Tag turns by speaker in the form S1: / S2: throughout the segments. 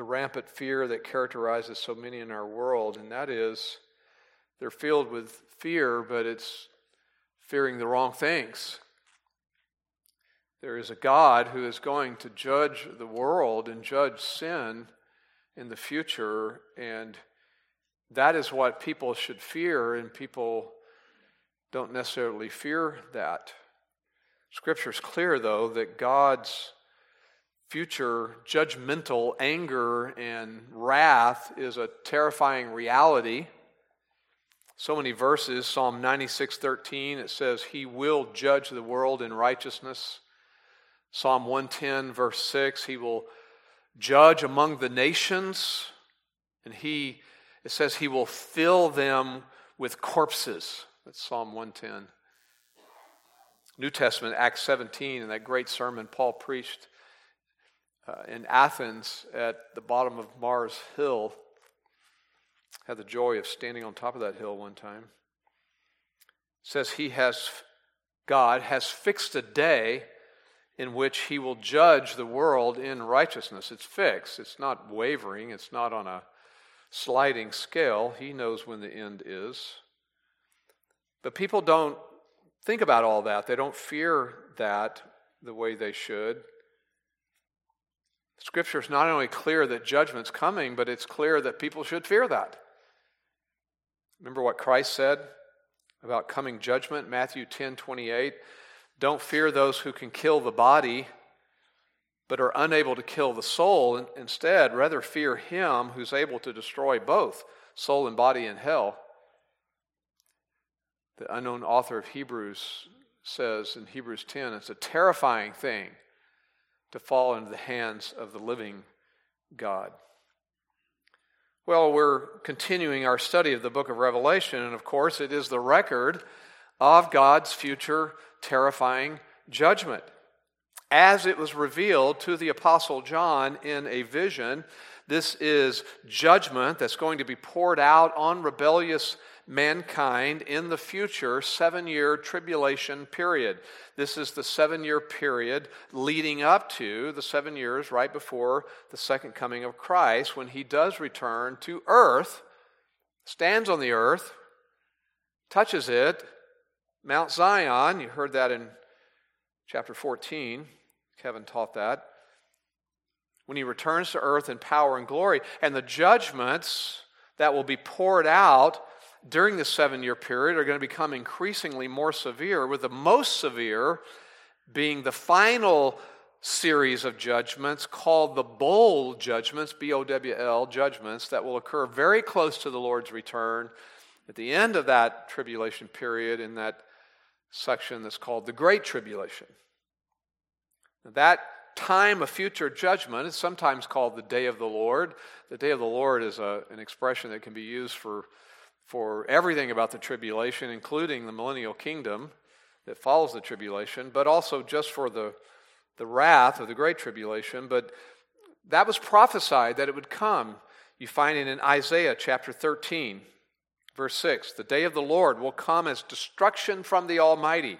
S1: the rampant fear that characterizes so many in our world, and that is they're filled with fear, but it's fearing the wrong things. There is a God who is going to judge the world and judge sin in the future, and that is what people should fear, and people don't necessarily fear that. Scripture is clear, though, that God's future judgmental anger and wrath is a terrifying reality. So many verses, Psalm 96 13, it says, He will judge the world in righteousness. Psalm 110, verse 6, He will judge among the nations, and He, it says, He will fill them with corpses. That's Psalm 110. New Testament, Acts 17, in that great sermon Paul preached uh, in Athens at the bottom of Mars Hill. Had the joy of standing on top of that hill one time. Says he has, God has fixed a day in which he will judge the world in righteousness. It's fixed, it's not wavering, it's not on a sliding scale. He knows when the end is. But people don't think about all that, they don't fear that the way they should. Scripture is not only clear that judgment's coming, but it's clear that people should fear that. Remember what Christ said about coming judgment, Matthew 10 28. Don't fear those who can kill the body, but are unable to kill the soul. Instead, rather fear him who's able to destroy both soul and body in hell. The unknown author of Hebrews says in Hebrews 10 it's a terrifying thing to fall into the hands of the living God. Well, we're continuing our study of the book of Revelation, and of course, it is the record of God's future terrifying judgment. As it was revealed to the Apostle John in a vision, this is judgment that's going to be poured out on rebellious mankind in the future seven year tribulation period. This is the seven year period leading up to the seven years right before the second coming of Christ when he does return to earth, stands on the earth, touches it, Mount Zion. You heard that in chapter 14. Kevin taught that. When he returns to earth in power and glory, and the judgments that will be poured out during the seven year period are going to become increasingly more severe, with the most severe being the final series of judgments called the bowl judgments, B O W L judgments, that will occur very close to the Lord's return at the end of that tribulation period in that section that's called the Great Tribulation. That time of future judgment is sometimes called the day of the Lord. The day of the Lord is a, an expression that can be used for for everything about the tribulation, including the millennial kingdom that follows the tribulation, but also just for the, the wrath of the great tribulation. But that was prophesied that it would come. You find it in Isaiah chapter 13, verse 6. The day of the Lord will come as destruction from the Almighty.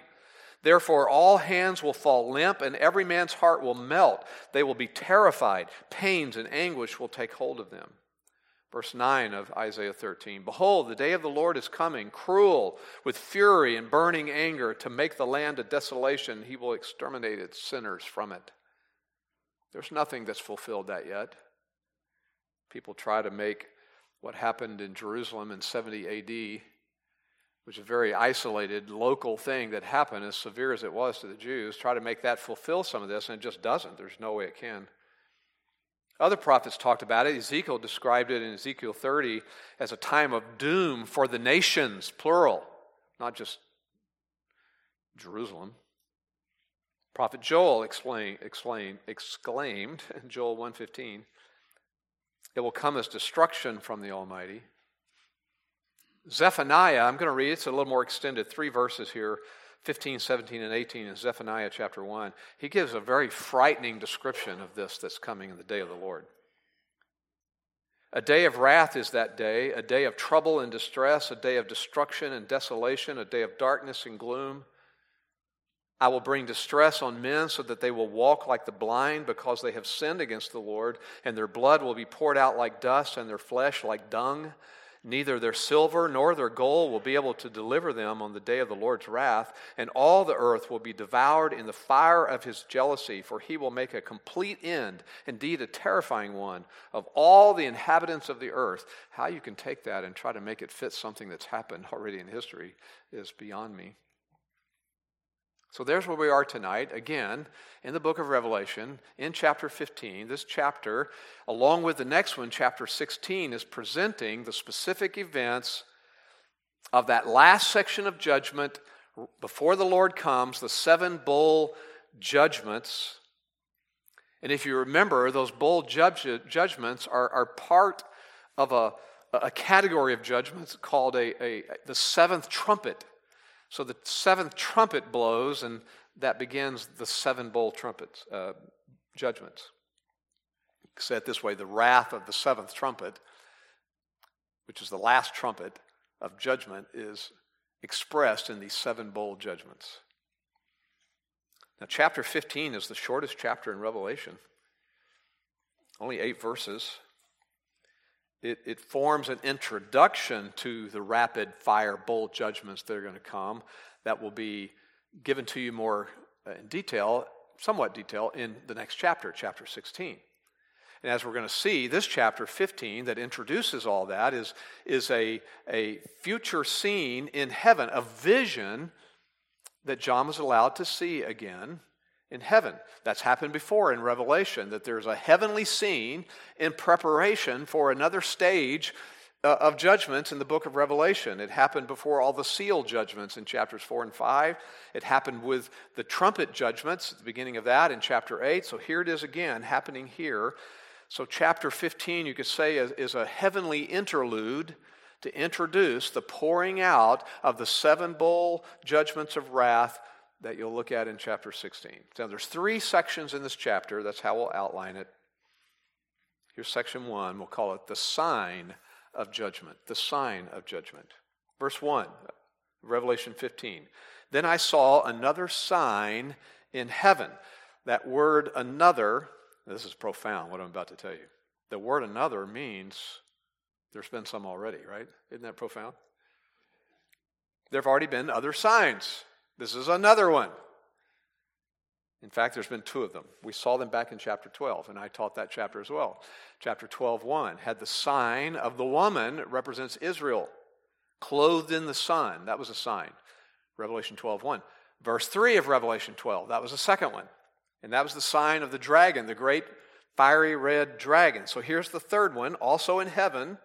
S1: Therefore, all hands will fall limp, and every man's heart will melt. They will be terrified. Pains and anguish will take hold of them. Verse 9 of Isaiah 13 Behold, the day of the Lord is coming, cruel, with fury and burning anger, to make the land a desolation. He will exterminate its sinners from it. There's nothing that's fulfilled that yet. People try to make what happened in Jerusalem in 70 AD, which is a very isolated local thing that happened, as severe as it was to the Jews, try to make that fulfill some of this, and it just doesn't. There's no way it can. Other prophets talked about it. Ezekiel described it in Ezekiel 30 as a time of doom for the nations, plural, not just Jerusalem. Prophet Joel explain, explain, exclaimed in Joel 1:15, "It will come as destruction from the Almighty." Zephaniah, I'm going to read. It's a little more extended, three verses here. 15, 17, and 18 in Zephaniah chapter 1, he gives a very frightening description of this that's coming in the day of the Lord. A day of wrath is that day, a day of trouble and distress, a day of destruction and desolation, a day of darkness and gloom. I will bring distress on men so that they will walk like the blind because they have sinned against the Lord, and their blood will be poured out like dust and their flesh like dung. Neither their silver nor their gold will be able to deliver them on the day of the Lord's wrath, and all the earth will be devoured in the fire of his jealousy, for he will make a complete end, indeed a terrifying one, of all the inhabitants of the earth. How you can take that and try to make it fit something that's happened already in history is beyond me. So there's where we are tonight, again, in the book of Revelation, in chapter 15. This chapter, along with the next one, chapter 16, is presenting the specific events of that last section of judgment before the Lord comes, the seven bowl judgments. And if you remember, those bowl judge, judgments are, are part of a, a category of judgments called a, a, the seventh trumpet. So the seventh trumpet blows, and that begins the seven bowl trumpets, uh, judgments. Say it this way the wrath of the seventh trumpet, which is the last trumpet of judgment, is expressed in these seven bowl judgments. Now, chapter 15 is the shortest chapter in Revelation, only eight verses. It, it forms an introduction to the rapid fire bowl judgments that are going to come that will be given to you more uh, in detail, somewhat detail, in the next chapter, chapter 16. And as we're going to see, this chapter 15 that introduces all that is, is a, a future scene in heaven, a vision that John was allowed to see again in heaven. That's happened before in Revelation, that there's a heavenly scene in preparation for another stage uh, of judgments in the book of Revelation. It happened before all the seal judgments in chapters 4 and 5. It happened with the trumpet judgments at the beginning of that in chapter 8. So here it is again, happening here. So, chapter 15, you could say, is, is a heavenly interlude to introduce the pouring out of the seven bowl judgments of wrath that you'll look at in chapter 16. Now, there's three sections in this chapter. That's how we'll outline it. Here's section one. We'll call it the sign of judgment. The sign of judgment. Verse 1, Revelation 15. Then I saw another sign in heaven. That word another, this is profound what I'm about to tell you. The word another means there's been some already, right? Isn't that profound? There have already been other signs. This is another one. In fact, there's been two of them. We saw them back in chapter 12, and I taught that chapter as well. Chapter 12, 1 had the sign of the woman, represents Israel, clothed in the sun. That was a sign. Revelation 12, 1. Verse 3 of Revelation 12, that was the second one. And that was the sign of the dragon, the great fiery red dragon. So here's the third one, also in heaven.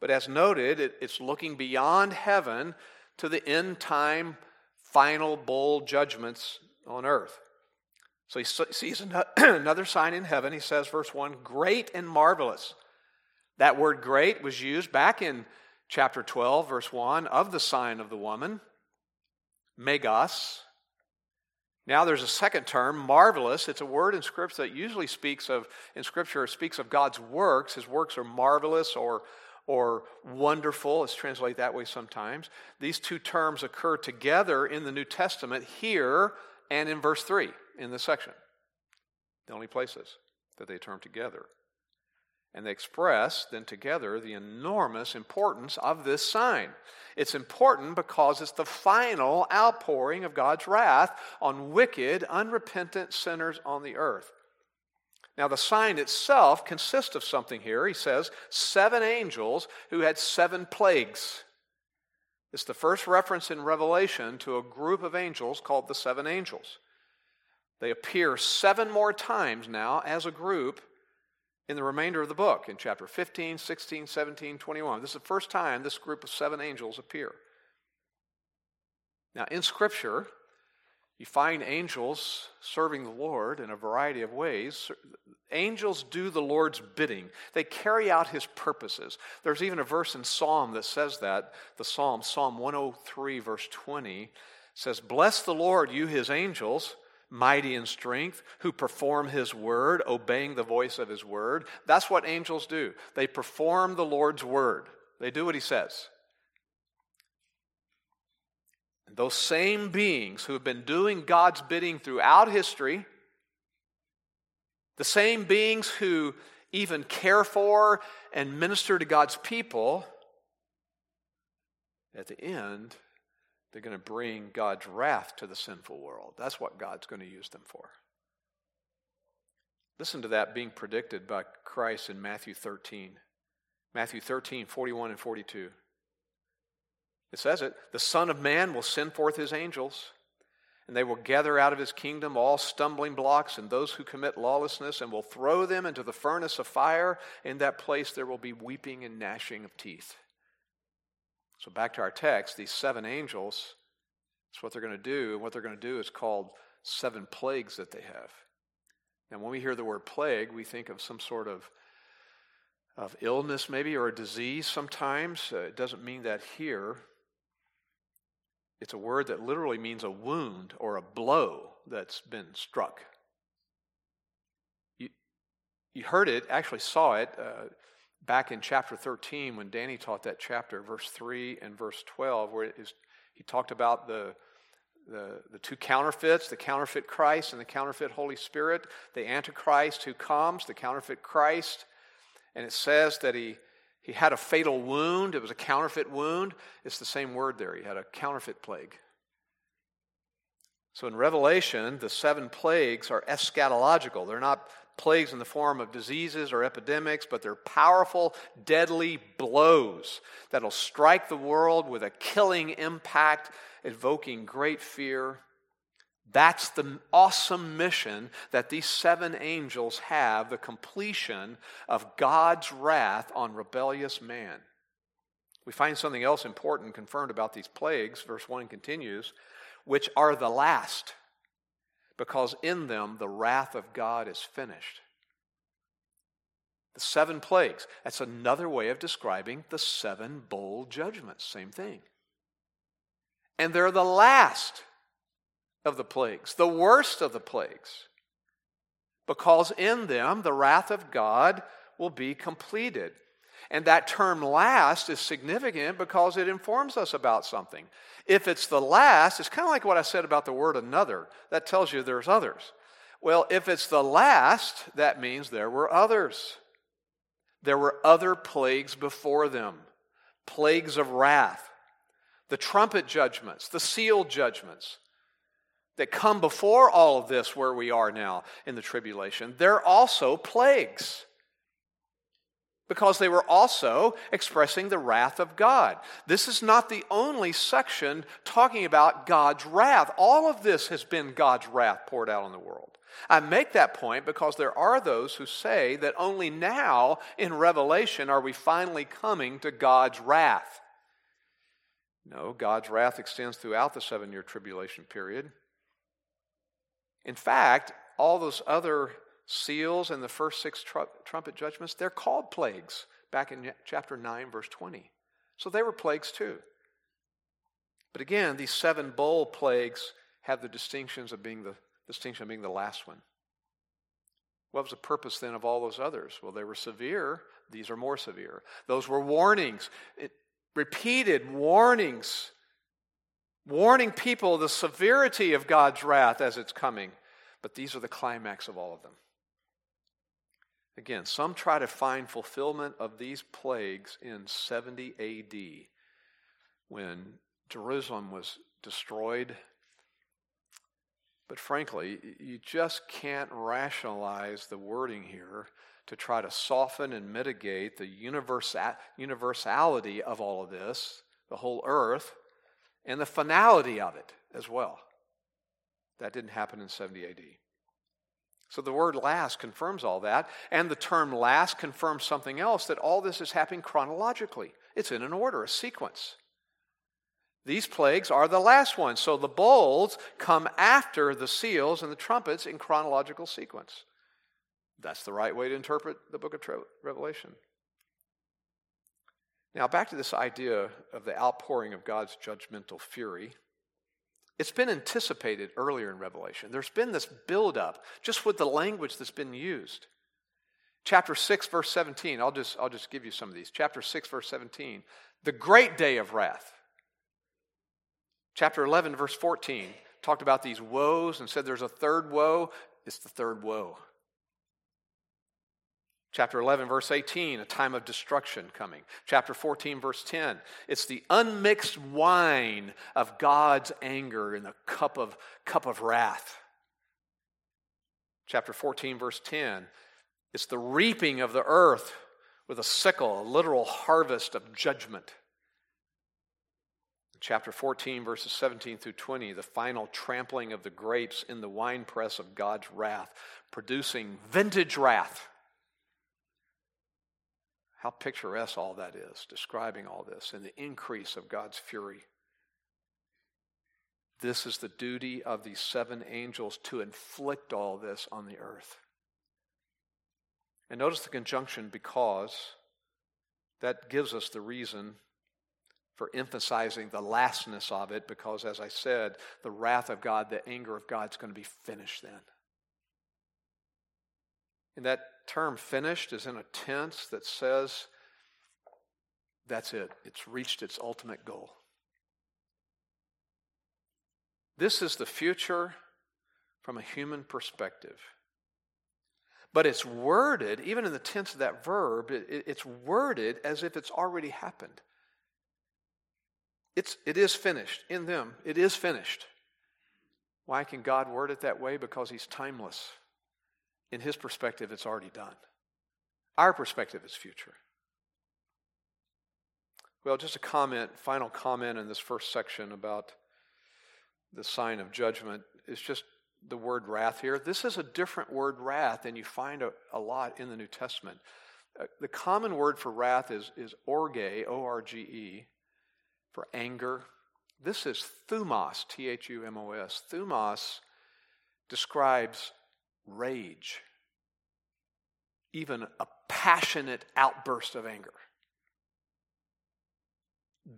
S1: But as noted, it, it's looking beyond heaven to the end time final bowl judgments on earth. So he sees another sign in heaven. He says, verse 1, great and marvelous. That word great was used back in chapter 12, verse 1, of the sign of the woman, megas. Now there's a second term, marvelous. It's a word in Scripture that usually speaks of, in Scripture, speaks of God's works. His works are marvelous or or wonderful. It's translated that way sometimes. These two terms occur together in the New Testament here and in verse 3 in this section. The only places that they term together. And they express then together the enormous importance of this sign. It's important because it's the final outpouring of God's wrath on wicked, unrepentant sinners on the earth. Now, the sign itself consists of something here. He says seven angels who had seven plagues. It's the first reference in Revelation to a group of angels called the seven angels. They appear seven more times now as a group in the remainder of the book, in chapter 15, 16, 17, 21. This is the first time this group of seven angels appear. Now, in Scripture, you find angels serving the Lord in a variety of ways. Angels do the Lord's bidding, they carry out his purposes. There's even a verse in Psalm that says that. The Psalm, Psalm 103, verse 20, says, Bless the Lord, you his angels, mighty in strength, who perform his word, obeying the voice of his word. That's what angels do. They perform the Lord's word, they do what he says. Those same beings who have been doing God's bidding throughout history, the same beings who even care for and minister to God's people, at the end, they're going to bring God's wrath to the sinful world. That's what God's going to use them for. Listen to that being predicted by Christ in Matthew 13. Matthew 13, 41 and 42. It says it The Son of Man will send forth his angels, and they will gather out of his kingdom all stumbling blocks and those who commit lawlessness, and will throw them into the furnace of fire. In that place there will be weeping and gnashing of teeth. So, back to our text, these seven angels, that's what they're going to do. And what they're going to do is called seven plagues that they have. And when we hear the word plague, we think of some sort of, of illness, maybe, or a disease sometimes. Uh, it doesn't mean that here. It's a word that literally means a wound or a blow that's been struck. You, you heard it, actually saw it. Uh, back in chapter 13 when Danny taught that chapter, verse 3 and verse 12, where he talked about the, the, the two counterfeits the counterfeit Christ and the counterfeit Holy Spirit, the Antichrist who comes, the counterfeit Christ. And it says that he, he had a fatal wound. It was a counterfeit wound. It's the same word there. He had a counterfeit plague. So in Revelation, the seven plagues are eschatological. They're not plagues in the form of diseases or epidemics, but they're powerful, deadly blows that'll strike the world with a killing impact, evoking great fear. That's the awesome mission that these seven angels have the completion of God's wrath on rebellious man. We find something else important confirmed about these plagues. Verse 1 continues, which are the last because in them the wrath of God is finished. The seven plagues, that's another way of describing the seven bowl judgments. Same thing. And they're the last of the plagues, the worst of the plagues, because in them the wrath of God will be completed. And that term last is significant because it informs us about something. If it's the last, it's kind of like what I said about the word another. That tells you there's others. Well, if it's the last, that means there were others. There were other plagues before them plagues of wrath, the trumpet judgments, the seal judgments that come before all of this where we are now in the tribulation. They're also plagues because they were also expressing the wrath of God. This is not the only section talking about God's wrath. All of this has been God's wrath poured out on the world. I make that point because there are those who say that only now in Revelation are we finally coming to God's wrath. No, God's wrath extends throughout the seven year tribulation period. In fact, all those other seals and the first six tr- trumpet judgments, they're called plagues back in chapter 9, verse 20. So they were plagues too. But again, these seven bowl plagues have the distinctions of being the distinction of being the last one. What was the purpose then of all those others? Well, they were severe. These are more severe. Those were warnings, it, repeated warnings, warning people the severity of God's wrath as it's coming. But these are the climax of all of them. Again, some try to find fulfillment of these plagues in 70 AD when Jerusalem was destroyed. But frankly, you just can't rationalize the wording here to try to soften and mitigate the universality of all of this, the whole earth, and the finality of it as well. That didn't happen in 70 AD. So the word last confirms all that. And the term last confirms something else that all this is happening chronologically. It's in an order, a sequence. These plagues are the last ones. So the bowls come after the seals and the trumpets in chronological sequence. That's the right way to interpret the book of Revelation. Now, back to this idea of the outpouring of God's judgmental fury. It's been anticipated earlier in Revelation. There's been this buildup just with the language that's been used. Chapter 6, verse 17, I'll just, I'll just give you some of these. Chapter 6, verse 17, the great day of wrath. Chapter 11, verse 14, talked about these woes and said there's a third woe. It's the third woe. Chapter 11, verse 18, a time of destruction coming. Chapter 14, verse 10, it's the unmixed wine of God's anger in the cup of, cup of wrath. Chapter 14, verse 10, it's the reaping of the earth with a sickle, a literal harvest of judgment. Chapter 14, verses 17 through 20, the final trampling of the grapes in the winepress of God's wrath, producing vintage wrath. How picturesque all that is, describing all this and the increase of God's fury. This is the duty of these seven angels to inflict all this on the earth. And notice the conjunction because that gives us the reason for emphasizing the lastness of it, because as I said, the wrath of God, the anger of God is going to be finished then. And that term finished is in a tense that says that's it, it's reached its ultimate goal. This is the future from a human perspective. But it's worded, even in the tense of that verb, it, it's worded as if it's already happened. It's, it is finished in them. It is finished. Why can God word it that way? Because He's timeless in his perspective, it's already done. Our perspective is future. Well, just a comment, final comment in this first section about the sign of judgment is just the word wrath here. This is a different word, wrath, than you find a, a lot in the New Testament. Uh, the common word for wrath is, is orge, O R G E, for anger. This is thumos, T H U M O S. Thumos describes rage, even a passionate outburst of anger.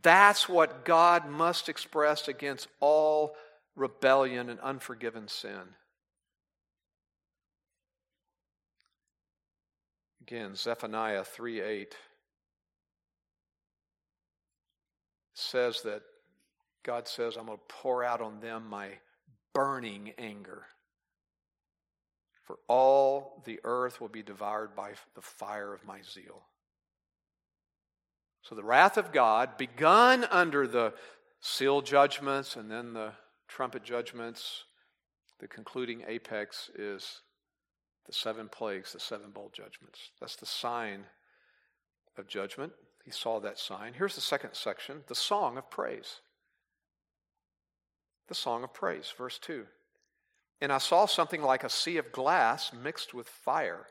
S1: That's what God must express against all rebellion and unforgiven sin. Again, Zephaniah 3 8 says that God says, I'm going to pour out on them my burning anger. For all the earth will be devoured by the fire of my zeal. So the wrath of God, begun under the seal judgments and then the trumpet judgments, the concluding apex is the seven plagues, the seven bowl judgments. That's the sign of judgment. He saw that sign. Here's the second section the song of praise. The song of praise, verse 2. And I saw something like a sea of glass mixed with fire.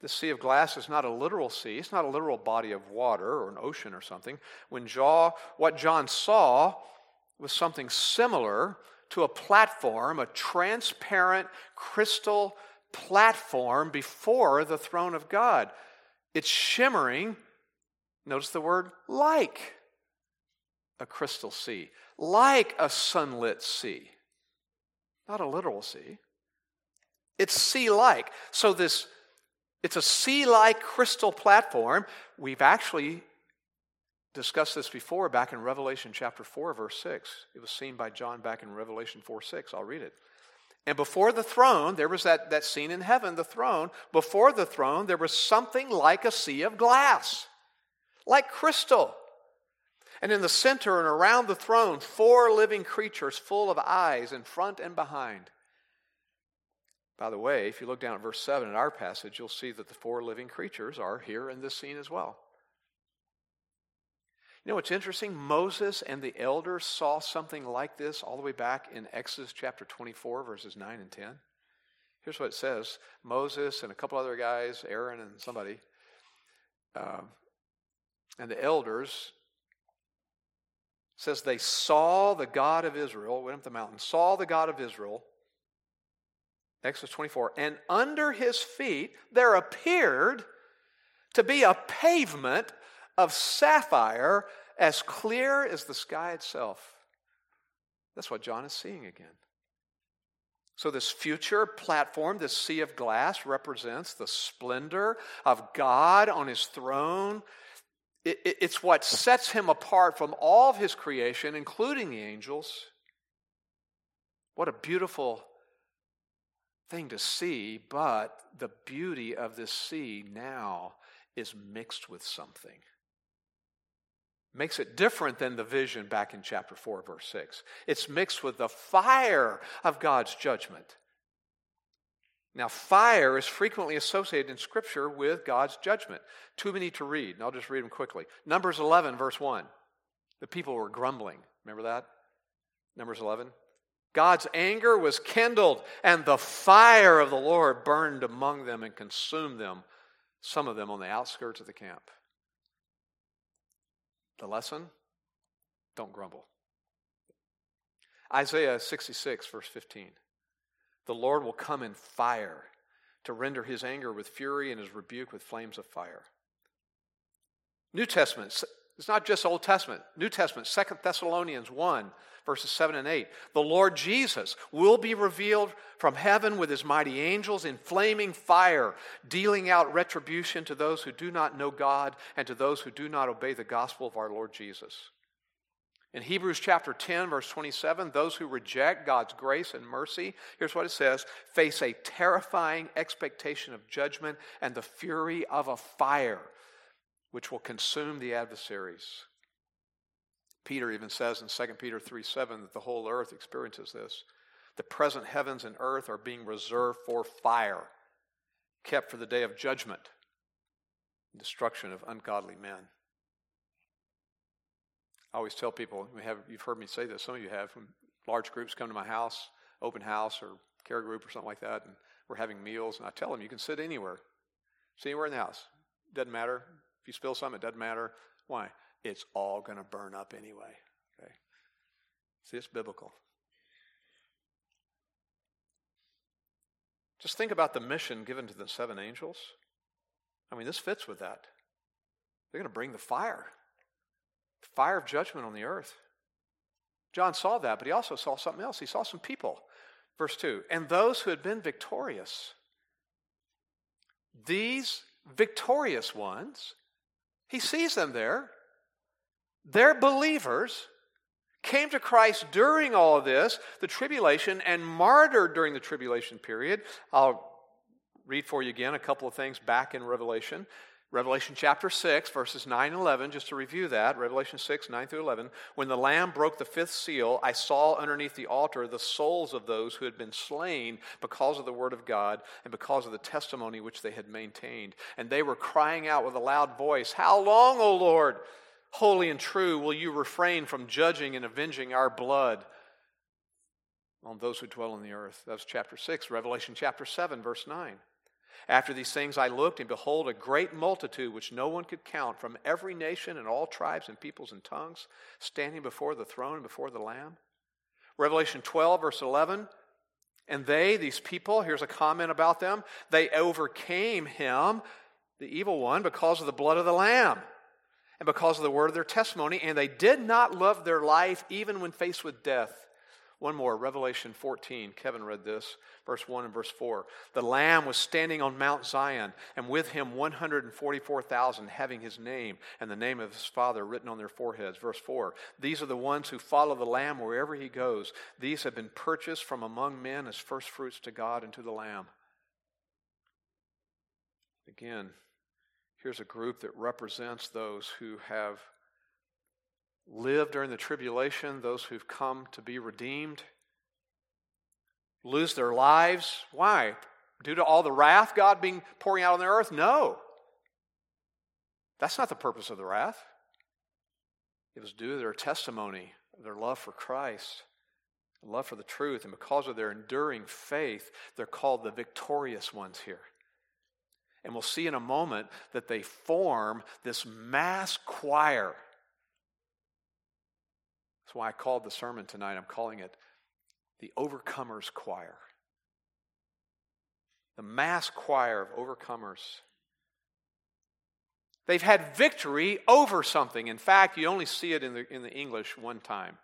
S1: This sea of glass is not a literal sea, it's not a literal body of water or an ocean or something. When John, what John saw was something similar to a platform, a transparent crystal platform before the throne of God. It's shimmering, notice the word like a crystal sea, like a sunlit sea not a literal sea. It's sea like. So this it's a sea like crystal platform. We've actually discussed this before back in Revelation chapter 4, verse 6. It was seen by John back in Revelation 4 6. I'll read it. And before the throne, there was that, that scene in heaven, the throne. Before the throne, there was something like a sea of glass, like crystal. And in the center and around the throne, four living creatures full of eyes in front and behind. By the way, if you look down at verse 7 in our passage, you'll see that the four living creatures are here in this scene as well. You know what's interesting? Moses and the elders saw something like this all the way back in Exodus chapter 24, verses 9 and 10. Here's what it says Moses and a couple other guys, Aaron and somebody, um, and the elders says they saw the God of Israel, went up the mountain, saw the God of Israel, Exodus 24, and under his feet there appeared to be a pavement of sapphire as clear as the sky itself. That's what John is seeing again. So, this future platform, this sea of glass, represents the splendor of God on his throne It, it, it's what sets him apart from all of his creation, including the angels. What a beautiful thing to see, but the beauty of this sea now is mixed with something. Makes it different than the vision back in chapter 4, verse 6. It's mixed with the fire of God's judgment. Now, fire is frequently associated in Scripture with God's judgment. Too many to read, and I'll just read them quickly. Numbers 11, verse 1. The people were grumbling. Remember that? Numbers 11. God's anger was kindled, and the fire of the Lord burned among them and consumed them, some of them on the outskirts of the camp. The lesson? Don't grumble. Isaiah 66, verse 15. The Lord will come in fire to render his anger with fury and his rebuke with flames of fire. New Testament, it's not just Old Testament. New Testament, Second Thessalonians 1, verses 7 and 8. The Lord Jesus will be revealed from heaven with his mighty angels in flaming fire, dealing out retribution to those who do not know God and to those who do not obey the gospel of our Lord Jesus. In Hebrews chapter 10, verse 27, those who reject God's grace and mercy, here's what it says face a terrifying expectation of judgment and the fury of a fire which will consume the adversaries. Peter even says in 2 Peter 3 7 that the whole earth experiences this. The present heavens and earth are being reserved for fire, kept for the day of judgment, destruction of ungodly men. I always tell people, we have, you've heard me say this, some of you have, when large groups come to my house, open house or care group or something like that, and we're having meals, and I tell them you can sit anywhere. Sit anywhere in the house. Doesn't matter. If you spill something, it doesn't matter. Why? It's all going to burn up anyway. Okay? See, it's biblical. Just think about the mission given to the seven angels. I mean, this fits with that. They're going to bring the fire fire of judgment on the earth. John saw that, but he also saw something else. He saw some people. Verse 2 And those who had been victorious, these victorious ones, he sees them there. They're believers, came to Christ during all of this, the tribulation, and martyred during the tribulation period. I'll read for you again a couple of things back in Revelation. Revelation chapter 6, verses 9 and 11, just to review that, Revelation 6, 9 through 11. When the Lamb broke the fifth seal, I saw underneath the altar the souls of those who had been slain because of the word of God and because of the testimony which they had maintained. And they were crying out with a loud voice, How long, O Lord, holy and true, will you refrain from judging and avenging our blood on those who dwell on the earth? That was chapter 6. Revelation chapter 7, verse 9. After these things I looked, and behold, a great multitude which no one could count from every nation and all tribes and peoples and tongues, standing before the throne and before the Lamb. Revelation 12, verse 11. And they, these people, here's a comment about them, they overcame him, the evil one, because of the blood of the Lamb and because of the word of their testimony, and they did not love their life even when faced with death. One more, Revelation 14. Kevin read this, verse 1 and verse 4. The Lamb was standing on Mount Zion, and with him 144,000 having his name and the name of his Father written on their foreheads. Verse 4. These are the ones who follow the Lamb wherever he goes. These have been purchased from among men as firstfruits to God and to the Lamb. Again, here's a group that represents those who have live during the tribulation, those who've come to be redeemed, lose their lives. Why? Due to all the wrath God being pouring out on the earth? No. That's not the purpose of the wrath. It was due to their testimony, their love for Christ, love for the truth, and because of their enduring faith, they're called the victorious ones here. And we'll see in a moment that they form this mass choir that's why I called the sermon tonight, I'm calling it the Overcomers Choir. The mass choir of overcomers. They've had victory over something. In fact, you only see it in the, in the English one time.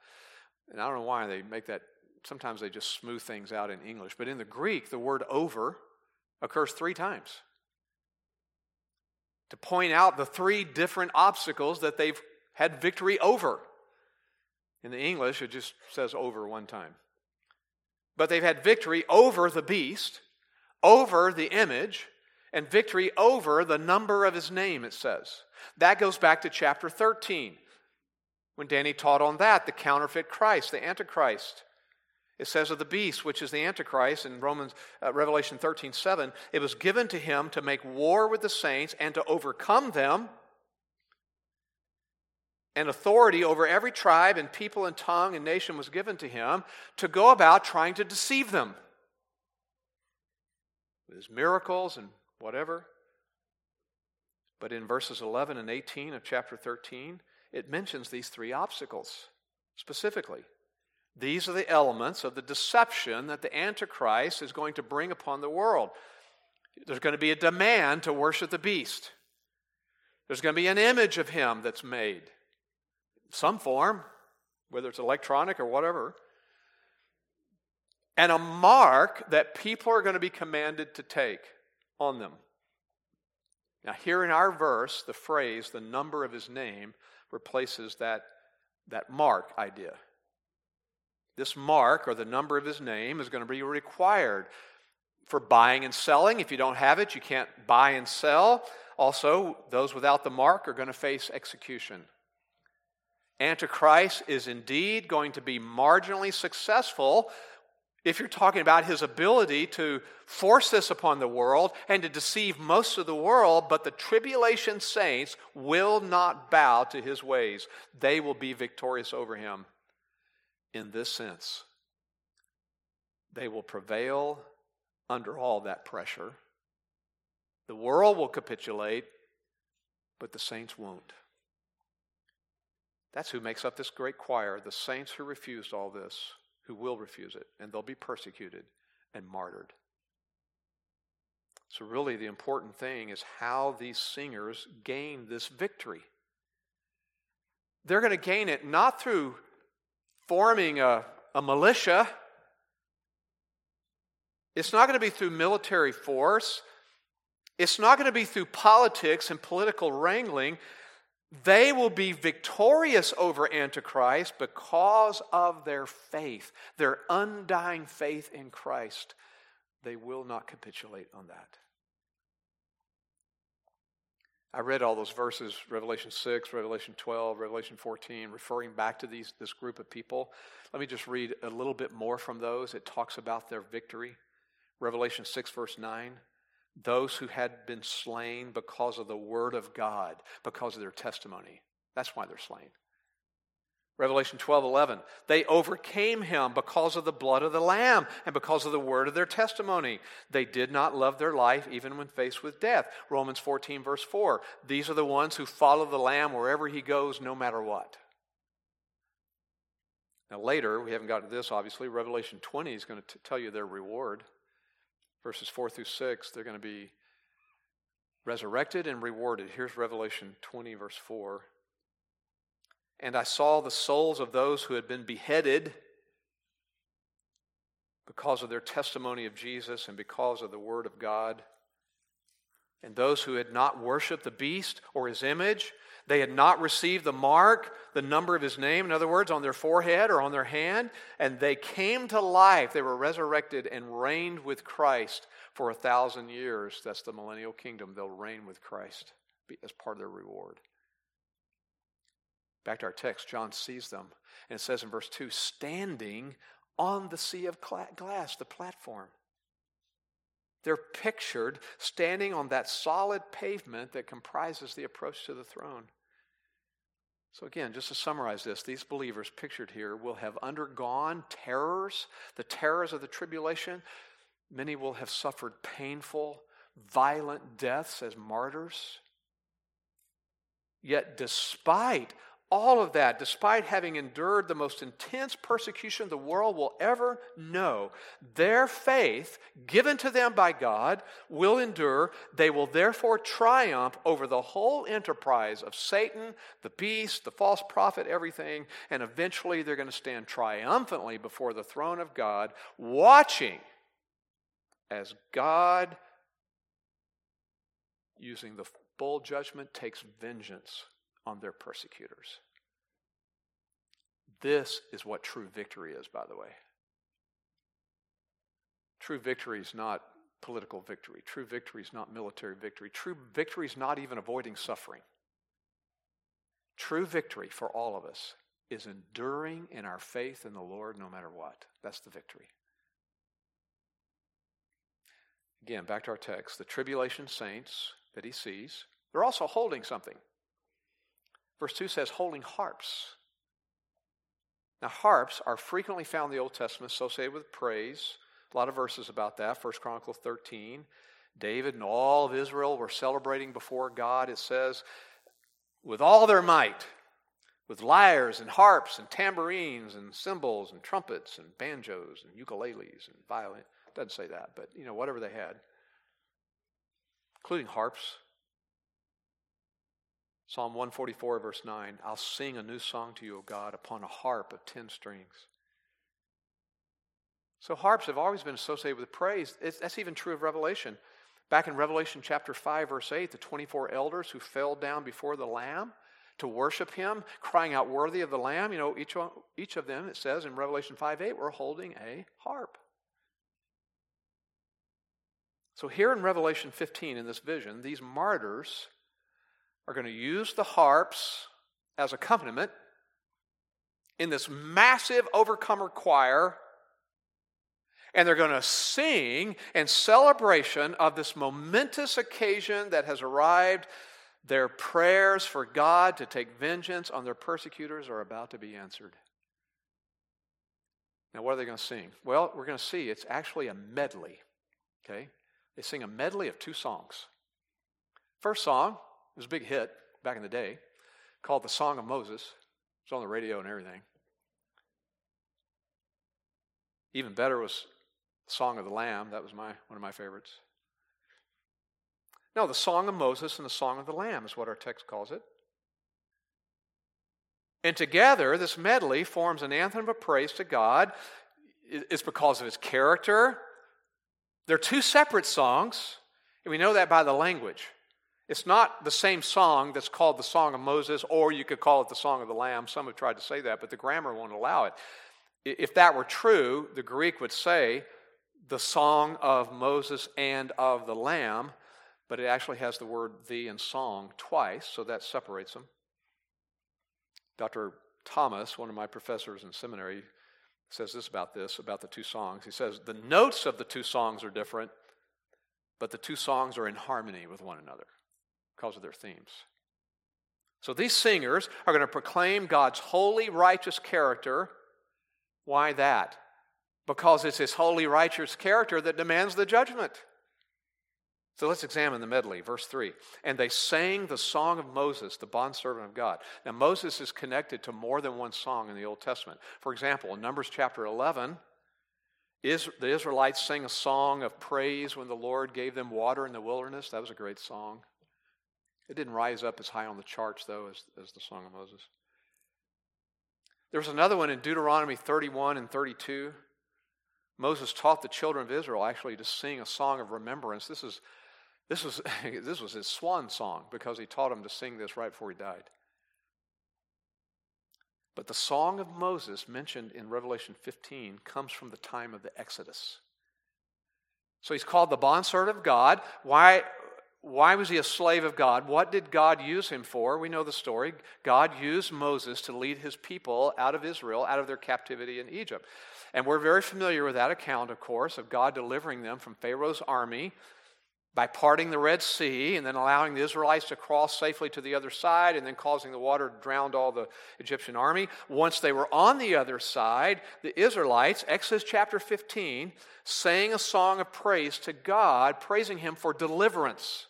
S1: And I don't know why they make that, sometimes they just smooth things out in English. But in the Greek, the word over occurs three times. to point out the three different obstacles that they've had victory over. In the English, it just says over one time. But they've had victory over the beast, over the image, and victory over the number of his name, it says. That goes back to chapter 13, when Danny taught on that, the counterfeit Christ, the Antichrist. It says of the beast, which is the Antichrist in Romans, uh, Revelation 13 7, it was given to him to make war with the saints and to overcome them. And authority over every tribe and people and tongue and nation was given to him to go about trying to deceive them with his miracles and whatever. But in verses 11 and 18 of chapter 13, it mentions these three obstacles specifically. These are the elements of the deception that the Antichrist is going to bring upon the world. There's going to be a demand to worship the beast. There's going to be an image of him that's made, some form, whether it's electronic or whatever, and a mark that people are going to be commanded to take on them. Now, here in our verse, the phrase, the number of his name, replaces that, that mark idea. This mark or the number of his name is going to be required for buying and selling. If you don't have it, you can't buy and sell. Also, those without the mark are going to face execution. Antichrist is indeed going to be marginally successful if you're talking about his ability to force this upon the world and to deceive most of the world, but the tribulation saints will not bow to his ways. They will be victorious over him in this sense. They will prevail under all that pressure. The world will capitulate, but the saints won't. That's who makes up this great choir the saints who refused all this, who will refuse it, and they'll be persecuted and martyred. So, really, the important thing is how these singers gain this victory. They're going to gain it not through forming a, a militia. It's not going to be through military force. It's not going to be through politics and political wrangling. They will be victorious over Antichrist because of their faith, their undying faith in Christ. They will not capitulate on that. I read all those verses, Revelation 6, Revelation 12, Revelation 14, referring back to these, this group of people. Let me just read a little bit more from those. It talks about their victory. Revelation 6, verse 9. Those who had been slain because of the word of God, because of their testimony. That's why they're slain. Revelation 12 11. They overcame him because of the blood of the Lamb and because of the word of their testimony. They did not love their life even when faced with death. Romans 14, verse 4. These are the ones who follow the Lamb wherever he goes, no matter what. Now, later, we haven't gotten to this, obviously. Revelation 20 is going to t- tell you their reward. Verses 4 through 6, they're going to be resurrected and rewarded. Here's Revelation 20, verse 4. And I saw the souls of those who had been beheaded because of their testimony of Jesus and because of the Word of God. And those who had not worshiped the beast or his image, they had not received the mark, the number of his name, in other words, on their forehead or on their hand, and they came to life. They were resurrected and reigned with Christ for a thousand years. That's the millennial kingdom. They'll reign with Christ as part of their reward. Back to our text, John sees them. And it says in verse 2 standing on the sea of glass, the platform. They're pictured standing on that solid pavement that comprises the approach to the throne. So, again, just to summarize this, these believers pictured here will have undergone terrors, the terrors of the tribulation. Many will have suffered painful, violent deaths as martyrs. Yet, despite all of that, despite having endured the most intense persecution the world will ever know, their faith, given to them by God, will endure. They will therefore triumph over the whole enterprise of Satan, the beast, the false prophet, everything, and eventually they're going to stand triumphantly before the throne of God, watching as God, using the bowl judgment takes vengeance on their persecutors. This is what true victory is, by the way. True victory is not political victory. True victory is not military victory. True victory is not even avoiding suffering. True victory for all of us is enduring in our faith in the Lord no matter what. That's the victory. Again, back to our text. The tribulation saints that he sees, they're also holding something. Verse 2 says, holding harps. Now, harps are frequently found in the Old Testament associated with praise. A lot of verses about that. 1 Chronicles 13. David and all of Israel were celebrating before God, it says, with all their might, with lyres and harps and tambourines and cymbals and trumpets and banjos and ukuleles and violin. Doesn't say that, but you know, whatever they had, including harps. Psalm 144, verse 9 I'll sing a new song to you, O God, upon a harp of ten strings. So, harps have always been associated with praise. It's, that's even true of Revelation. Back in Revelation chapter 5, verse 8, the 24 elders who fell down before the Lamb to worship him, crying out, Worthy of the Lamb, you know, each, one, each of them, it says in Revelation 5 8, were holding a harp. So, here in Revelation 15, in this vision, these martyrs are going to use the harps as accompaniment in this massive overcomer choir and they're going to sing in celebration of this momentous occasion that has arrived. Their prayers for God to take vengeance on their persecutors are about to be answered. Now, what are they going to sing? Well, we're going to see it's actually a medley. Okay? They sing a medley of two songs. First song was a big hit back in the day called The Song of Moses. It's on the radio and everything. Even better was the Song of the Lamb, that was my, one of my favorites. No, the Song of Moses and the Song of the Lamb is what our text calls it. And together, this medley forms an anthem of praise to God. It's because of his character. They're two separate songs, and we know that by the language. It's not the same song that's called the Song of Moses, or you could call it the Song of the Lamb. Some have tried to say that, but the grammar won't allow it. If that were true, the Greek would say the song of Moses and of the Lamb, but it actually has the word the and song twice, so that separates them. Dr. Thomas, one of my professors in seminary, says this about this, about the two songs. He says, The notes of the two songs are different, but the two songs are in harmony with one another because of their themes. So these singers are going to proclaim God's holy, righteous character. Why that? because it's his holy, righteous character that demands the judgment. So let's examine the medley. Verse 3. And they sang the song of Moses, the bondservant of God. Now, Moses is connected to more than one song in the Old Testament. For example, in Numbers chapter 11, the Israelites sang a song of praise when the Lord gave them water in the wilderness. That was a great song. It didn't rise up as high on the charts, though, as, as the Song of Moses. There was another one in Deuteronomy 31 and 32. Moses taught the children of Israel actually to sing a song of remembrance. This, is, this, was, this was his swan song because he taught them to sing this right before he died. But the song of Moses mentioned in Revelation 15 comes from the time of the Exodus. So he's called the bondservant of God. Why, why was he a slave of God? What did God use him for? We know the story. God used Moses to lead his people out of Israel, out of their captivity in Egypt. And we're very familiar with that account, of course, of God delivering them from Pharaoh's army by parting the Red Sea and then allowing the Israelites to cross safely to the other side and then causing the water to drown all the Egyptian army. Once they were on the other side, the Israelites, Exodus chapter 15, sang a song of praise to God, praising Him for deliverance.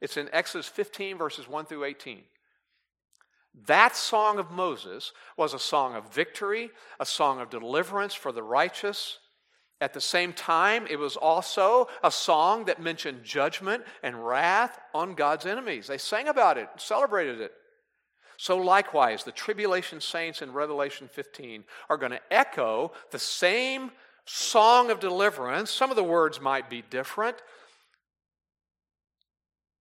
S1: It's in Exodus 15, verses 1 through 18. That song of Moses was a song of victory, a song of deliverance for the righteous. At the same time, it was also a song that mentioned judgment and wrath on God's enemies. They sang about it, celebrated it. So, likewise, the tribulation saints in Revelation 15 are going to echo the same song of deliverance. Some of the words might be different,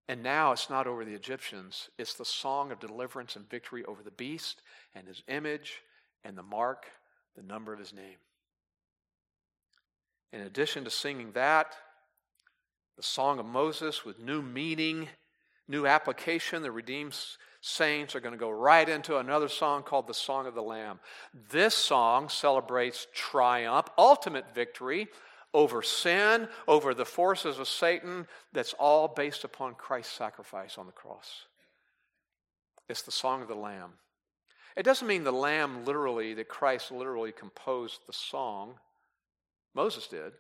S1: And now it's not over the Egyptians, it's the song of deliverance and victory over the beast and his image and the mark, the number of his name. In addition to singing that, the Song of Moses with new meaning, new application, the redeemed saints are going to go right into another song called the Song of the Lamb. This song celebrates triumph, ultimate victory over sin, over the forces of Satan, that's all based upon Christ's sacrifice on the cross. It's the Song of the Lamb. It doesn't mean the Lamb literally, that Christ literally composed the song. Moses did.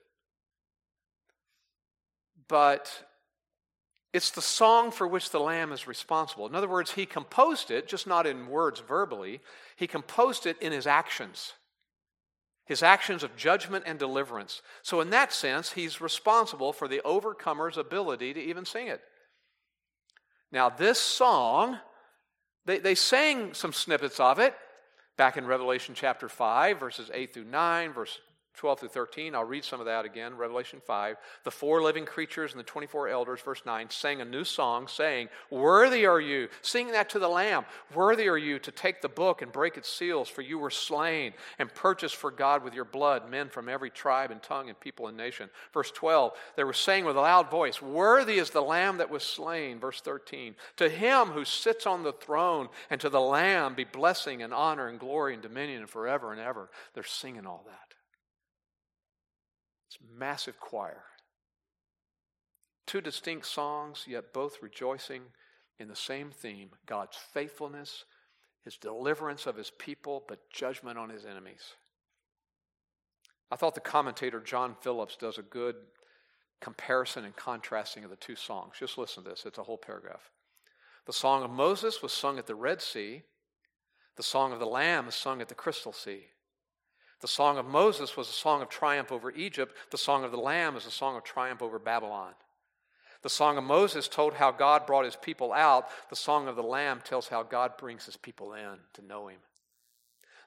S1: But it's the song for which the Lamb is responsible. In other words, he composed it, just not in words verbally, he composed it in his actions his actions of judgment and deliverance. So, in that sense, he's responsible for the overcomer's ability to even sing it. Now, this song, they, they sang some snippets of it back in Revelation chapter 5, verses 8 through 9, verse 12 through 13. I'll read some of that again. Revelation 5. The four living creatures and the 24 elders, verse 9, sang a new song, saying, Worthy are you, sing that to the Lamb. Worthy are you to take the book and break its seals, for you were slain and purchased for God with your blood men from every tribe and tongue and people and nation. Verse 12, they were saying with a loud voice, Worthy is the Lamb that was slain. Verse 13, To him who sits on the throne and to the Lamb be blessing and honor and glory and dominion forever and ever. They're singing all that. It's massive choir. Two distinct songs, yet both rejoicing in the same theme God's faithfulness, his deliverance of his people, but judgment on his enemies. I thought the commentator John Phillips does a good comparison and contrasting of the two songs. Just listen to this, it's a whole paragraph. The song of Moses was sung at the Red Sea, the song of the Lamb is sung at the Crystal Sea. The song of Moses was a song of triumph over Egypt. The song of the Lamb is a song of triumph over Babylon. The song of Moses told how God brought his people out. The song of the Lamb tells how God brings his people in to know him.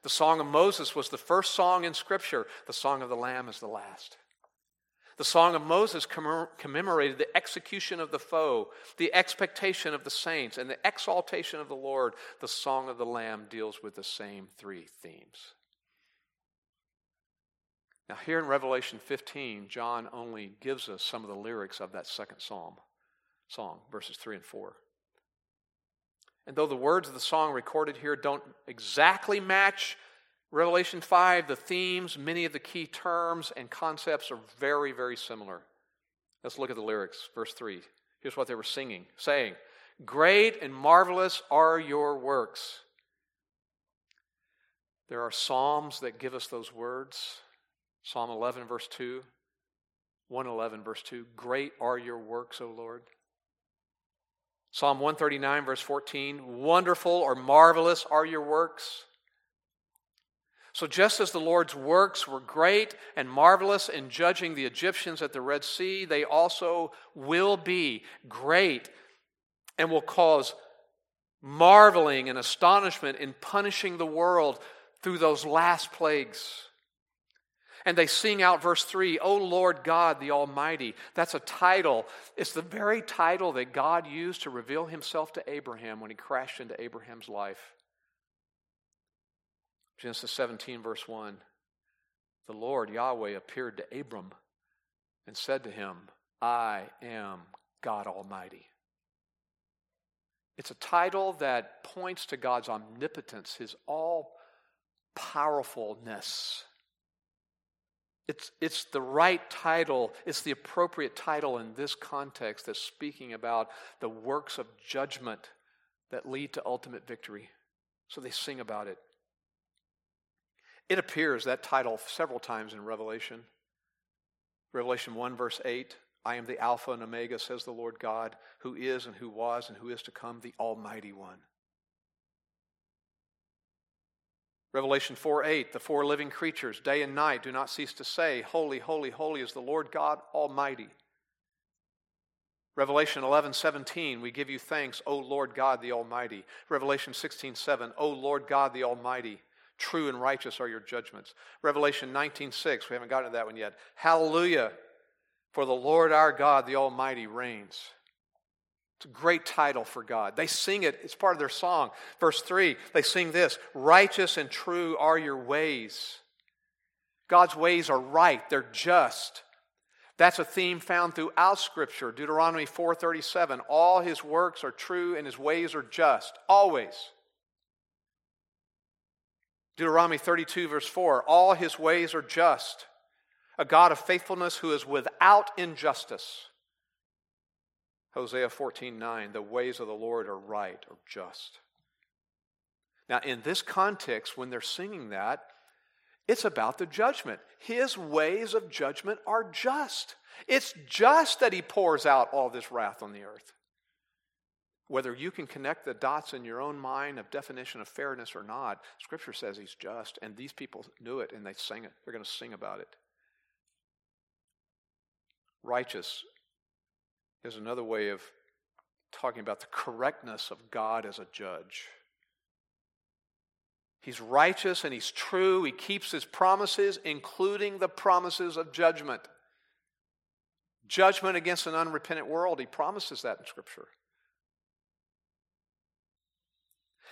S1: The song of Moses was the first song in Scripture. The song of the Lamb is the last. The song of Moses commemorated the execution of the foe, the expectation of the saints, and the exaltation of the Lord. The song of the Lamb deals with the same three themes. Now, here in Revelation 15, John only gives us some of the lyrics of that second psalm, song, verses 3 and 4. And though the words of the song recorded here don't exactly match Revelation 5, the themes, many of the key terms and concepts are very, very similar. Let's look at the lyrics. Verse 3. Here's what they were singing, saying, Great and marvelous are your works. There are psalms that give us those words. Psalm 11, verse 2, 111, verse 2 Great are your works, O Lord. Psalm 139, verse 14 Wonderful or marvelous are your works. So, just as the Lord's works were great and marvelous in judging the Egyptians at the Red Sea, they also will be great and will cause marveling and astonishment in punishing the world through those last plagues. And they sing out verse 3, O Lord God the Almighty. That's a title. It's the very title that God used to reveal himself to Abraham when he crashed into Abraham's life. Genesis 17, verse 1. The Lord Yahweh appeared to Abram and said to him, I am God Almighty. It's a title that points to God's omnipotence, his all powerfulness. It's, it's the right title, it's the appropriate title in this context that's speaking about the works of judgment that lead to ultimate victory. So they sing about it. It appears, that title, several times in Revelation. Revelation 1, verse 8 I am the Alpha and Omega, says the Lord God, who is and who was and who is to come, the Almighty One. Revelation 4 8, the four living creatures, day and night, do not cease to say, Holy, holy, holy is the Lord God Almighty. Revelation 11 17, we give you thanks, O Lord God the Almighty. Revelation 16 7, O Lord God the Almighty, true and righteous are your judgments. Revelation 19 6, we haven't gotten to that one yet. Hallelujah, for the Lord our God the Almighty reigns. It's a great title for God. They sing it, it's part of their song. Verse 3, they sing this Righteous and true are your ways. God's ways are right, they're just. That's a theme found throughout Scripture. Deuteronomy 4:37, all his works are true and his ways are just, always. Deuteronomy 32, verse 4, all his ways are just. A God of faithfulness who is without injustice. Hosea 14, 9, the ways of the Lord are right or just. Now, in this context, when they're singing that, it's about the judgment. His ways of judgment are just. It's just that he pours out all this wrath on the earth. Whether you can connect the dots in your own mind of definition of fairness or not, Scripture says he's just, and these people knew it and they sang it. They're going to sing about it. Righteous is another way of talking about the correctness of God as a judge. He's righteous and he's true. He keeps his promises, including the promises of judgment. Judgment against an unrepentant world. He promises that in Scripture.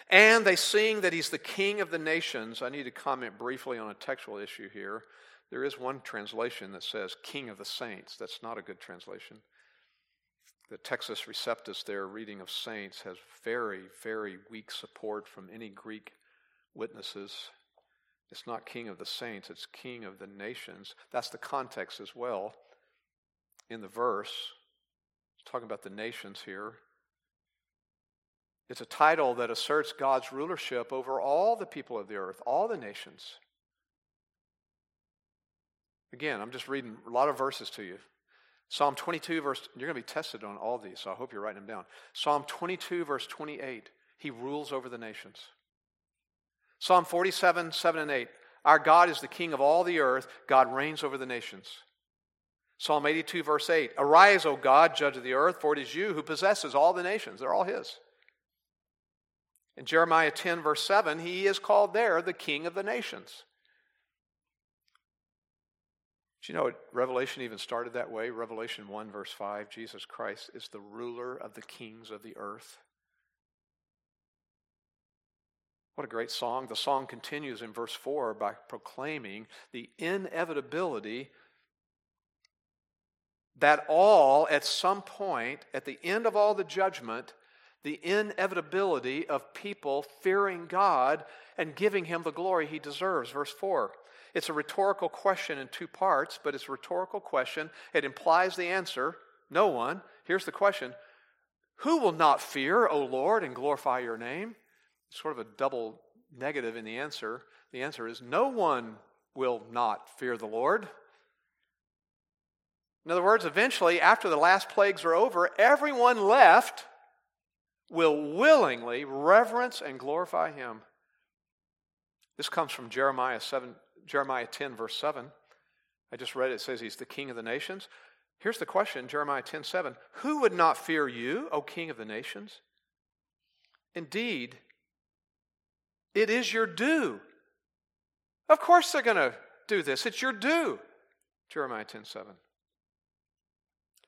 S1: And they sing that he's the king of the nations. I need to comment briefly on a textual issue here. There is one translation that says king of the saints. That's not a good translation. The Textus Receptus, their reading of saints, has very, very weak support from any Greek witnesses. It's not king of the saints, it's king of the nations. That's the context as well in the verse. It's talking about the nations here. It's a title that asserts God's rulership over all the people of the earth, all the nations. Again, I'm just reading a lot of verses to you. Psalm 22, verse, you're going to be tested on all these, so I hope you're writing them down. Psalm 22, verse 28, he rules over the nations. Psalm 47, 7 and 8, our God is the king of all the earth, God reigns over the nations. Psalm 82, verse 8, arise, O God, judge of the earth, for it is you who possesses all the nations. They're all his. In Jeremiah 10, verse 7, he is called there the King of the nations. Do you know Revelation even started that way? Revelation 1, verse 5 Jesus Christ is the ruler of the kings of the earth. What a great song. The song continues in verse 4 by proclaiming the inevitability that all, at some point, at the end of all the judgment, the inevitability of people fearing God and giving him the glory he deserves. Verse 4. It's a rhetorical question in two parts, but it's a rhetorical question. It implies the answer no one. Here's the question Who will not fear, O Lord, and glorify your name? It's sort of a double negative in the answer. The answer is no one will not fear the Lord. In other words, eventually, after the last plagues are over, everyone left will willingly reverence and glorify him. This comes from Jeremiah 7, Jeremiah 10, verse 7. I just read it, it says he's the king of the nations. Here's the question, Jeremiah 10, 7. Who would not fear you, O king of the nations? Indeed, it is your due. Of course they're going to do this. It's your due. Jeremiah 10, 7.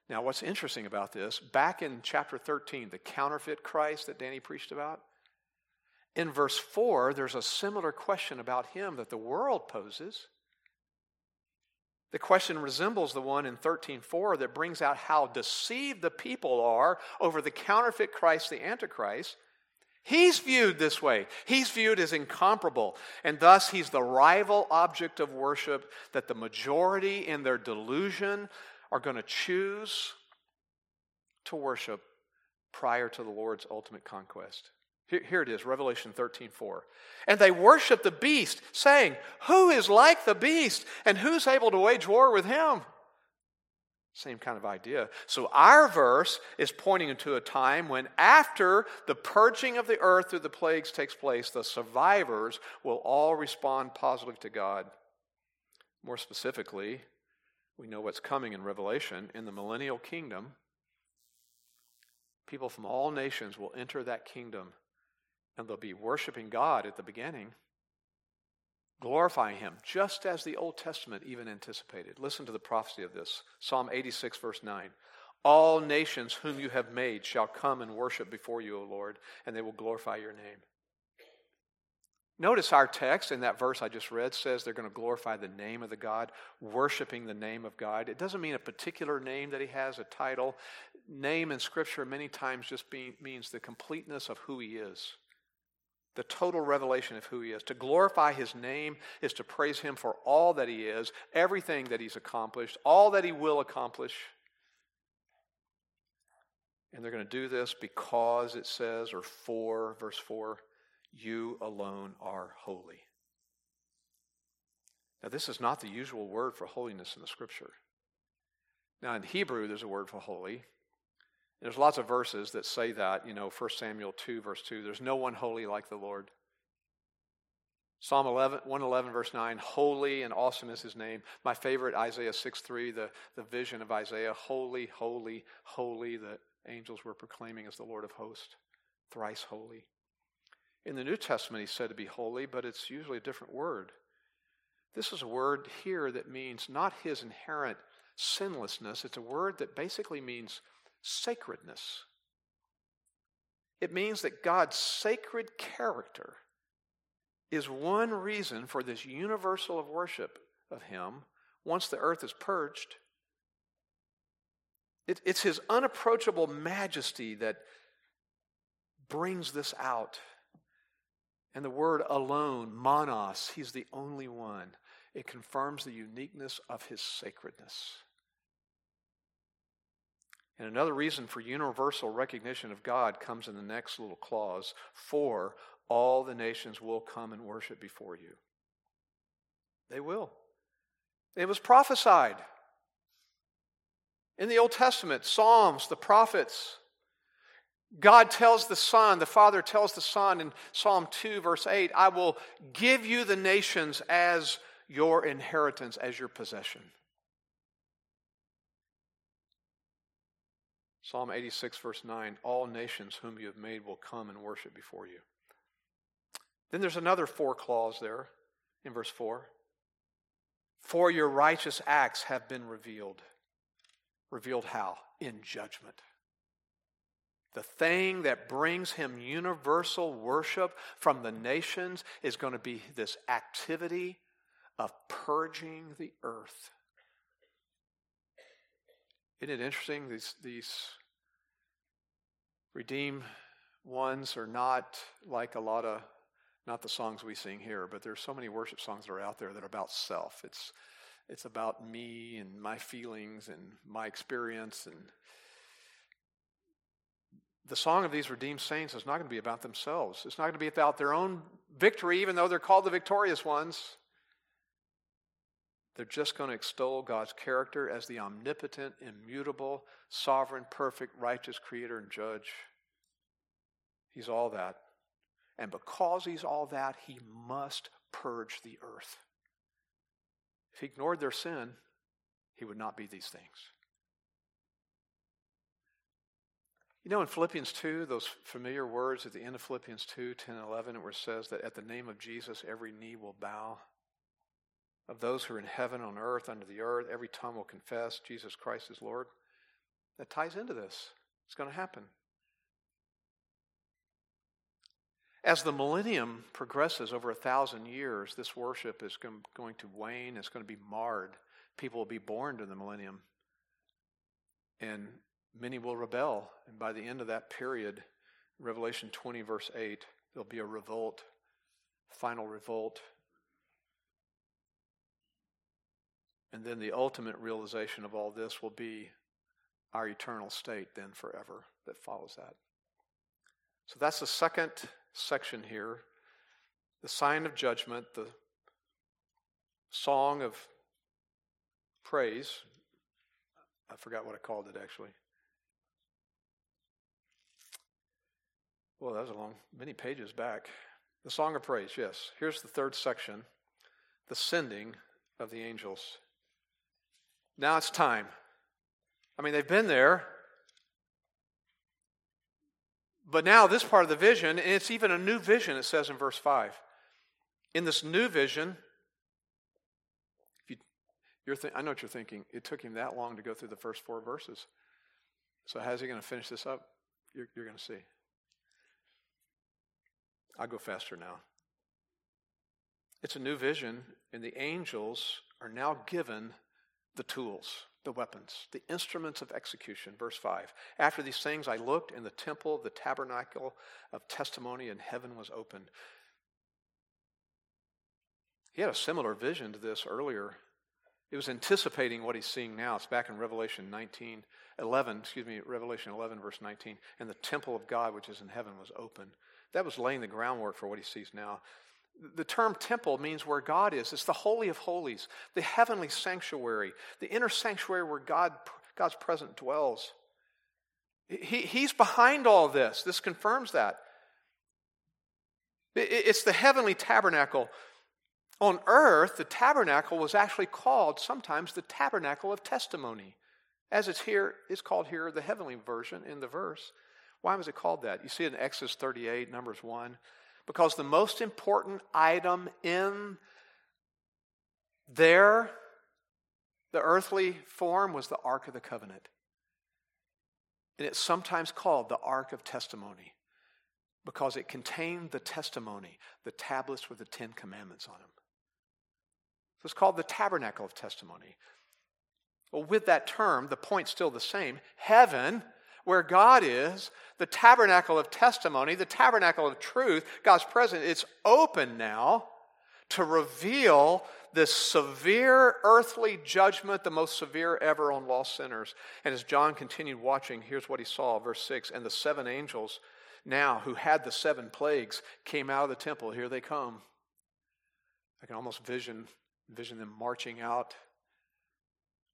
S1: Now, what's interesting about this, back in chapter 13, the counterfeit Christ that Danny preached about, in verse 4, there's a similar question about him that the world poses. The question resembles the one in 13:4 that brings out how deceived the people are over the counterfeit Christ, the Antichrist. He's viewed this way. He's viewed as incomparable, and thus he's the rival object of worship that the majority in their delusion are going to choose to worship prior to the Lord's ultimate conquest. Here, here it is, Revelation 13 4. And they worship the beast, saying, Who is like the beast, and who's able to wage war with him? Same kind of idea. So, our verse is pointing into a time when, after the purging of the earth through the plagues takes place, the survivors will all respond positively to God. More specifically, we know what's coming in Revelation. In the millennial kingdom, people from all nations will enter that kingdom and they'll be worshiping God at the beginning, glorifying Him, just as the Old Testament even anticipated. Listen to the prophecy of this Psalm 86, verse 9. All nations whom you have made shall come and worship before you, O Lord, and they will glorify your name. Notice our text in that verse I just read says they're going to glorify the name of the God, worshiping the name of God. It doesn't mean a particular name that he has, a title. Name in Scripture many times just be, means the completeness of who he is, the total revelation of who he is. To glorify his name is to praise him for all that he is, everything that he's accomplished, all that he will accomplish. And they're going to do this because it says, or for, verse 4, you alone are holy. Now, this is not the usual word for holiness in the scripture. Now, in Hebrew, there's a word for holy. There's lots of verses that say that. You know, 1 Samuel 2, verse 2, there's no one holy like the Lord. Psalm 11, 111, verse 9, holy and awesome is his name. My favorite, Isaiah 6, 3, the, the vision of Isaiah, holy, holy, holy, the angels were proclaiming as the Lord of hosts, thrice holy. In the New Testament, he's said to be holy, but it's usually a different word. This is a word here that means not his inherent sinlessness, it's a word that basically means sacredness. It means that God's sacred character is one reason for this universal of worship of Him once the earth is purged. It, it's His unapproachable majesty that brings this out. And the word alone, monos, he's the only one. It confirms the uniqueness of his sacredness. And another reason for universal recognition of God comes in the next little clause for all the nations will come and worship before you. They will. It was prophesied. In the Old Testament, Psalms, the prophets, God tells the Son, the Father tells the Son in Psalm 2, verse 8, I will give you the nations as your inheritance, as your possession. Psalm 86, verse 9 All nations whom you have made will come and worship before you. Then there's another four clause there in verse 4. For your righteous acts have been revealed. Revealed how? In judgment. The thing that brings him universal worship from the nations is going to be this activity of purging the earth. Isn't it interesting? These, these redeemed ones are not like a lot of, not the songs we sing here, but there's so many worship songs that are out there that are about self. It's, it's about me and my feelings and my experience and the song of these redeemed saints is not going to be about themselves. It's not going to be about their own victory, even though they're called the victorious ones. They're just going to extol God's character as the omnipotent, immutable, sovereign, perfect, righteous creator and judge. He's all that. And because he's all that, he must purge the earth. If he ignored their sin, he would not be these things. You know, in Philippians 2, those familiar words at the end of Philippians 2 10 and 11, where it says that at the name of Jesus, every knee will bow. Of those who are in heaven, on earth, under the earth, every tongue will confess Jesus Christ is Lord. That ties into this. It's going to happen. As the millennium progresses over a thousand years, this worship is going to wane, it's going to be marred. People will be born to the millennium. And many will rebel. And by the end of that period, Revelation 20, verse 8, there'll be a revolt, final revolt. And then the ultimate realization of all this will be our eternal state, then forever, that follows that. So that's the second section here the sign of judgment, the song of praise. I forgot what I called it actually. Well, that was a long, many pages back. The Song of Praise, yes. Here's the third section the sending of the angels. Now it's time. I mean, they've been there. But now, this part of the vision, and it's even a new vision, it says in verse 5. In this new vision, if you, you're th- I know what you're thinking. It took him that long to go through the first four verses. So, how's he going to finish this up? You're, you're going to see. I'll go faster now. It's a new vision, and the angels are now given the tools, the weapons, the instruments of execution. Verse 5 After these things I looked, and the temple the tabernacle of testimony in heaven was opened. He had a similar vision to this earlier. It was anticipating what he's seeing now. It's back in Revelation 19, 11, excuse me, Revelation 11, verse 19. And the temple of God, which is in heaven, was open. That was laying the groundwork for what he sees now. The term temple means where God is. It's the Holy of Holies, the heavenly sanctuary, the inner sanctuary where God, God's presence dwells. He, he's behind all this. This confirms that. It's the heavenly tabernacle. On earth, the tabernacle was actually called sometimes the tabernacle of testimony. As it's here, it's called here the heavenly version in the verse. Why was it called that? You see it in Exodus 38, Numbers 1. Because the most important item in there, the earthly form, was the Ark of the Covenant. And it's sometimes called the Ark of Testimony because it contained the testimony, the tablets with the Ten Commandments on them. So it's called the Tabernacle of Testimony. Well, with that term, the point's still the same. Heaven where God is, the tabernacle of testimony, the tabernacle of truth, God's presence, it's open now to reveal this severe earthly judgment, the most severe ever on lost sinners. And as John continued watching, here's what he saw, verse 6 And the seven angels, now who had the seven plagues, came out of the temple. Here they come. I can almost vision, vision them marching out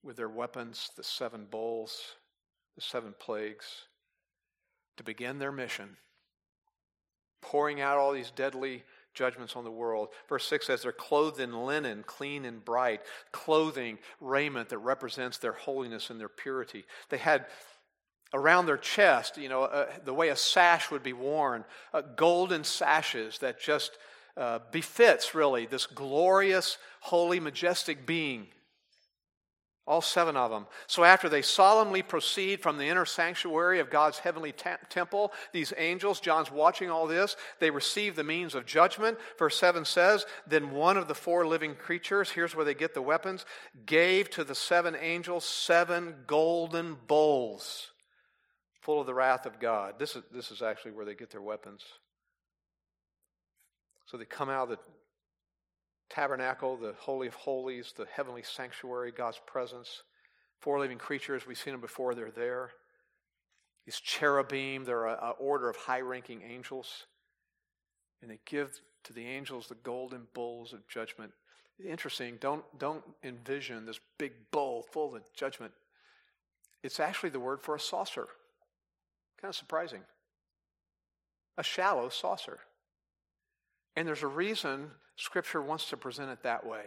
S1: with their weapons, the seven bowls, the seven plagues, to begin their mission, pouring out all these deadly judgments on the world. Verse 6 says they're clothed in linen, clean and bright, clothing, raiment that represents their holiness and their purity. They had around their chest, you know, uh, the way a sash would be worn, uh, golden sashes that just uh, befits really this glorious, holy, majestic being all seven of them. So, after they solemnly proceed from the inner sanctuary of God's heavenly temple, these angels, John's watching all this, they receive the means of judgment. Verse 7 says, Then one of the four living creatures, here's where they get the weapons, gave to the seven angels seven golden bowls full of the wrath of God. This is, this is actually where they get their weapons. So, they come out of the tabernacle, the Holy of Holies, the heavenly sanctuary, God's presence. Four living creatures, we've seen them before, they're there. These cherubim, they're an order of high ranking angels. And they give to the angels the golden bowls of judgment. Interesting, don't, don't envision this big bowl full of judgment. It's actually the word for a saucer. Kind of surprising. A shallow saucer. And there's a reason Scripture wants to present it that way.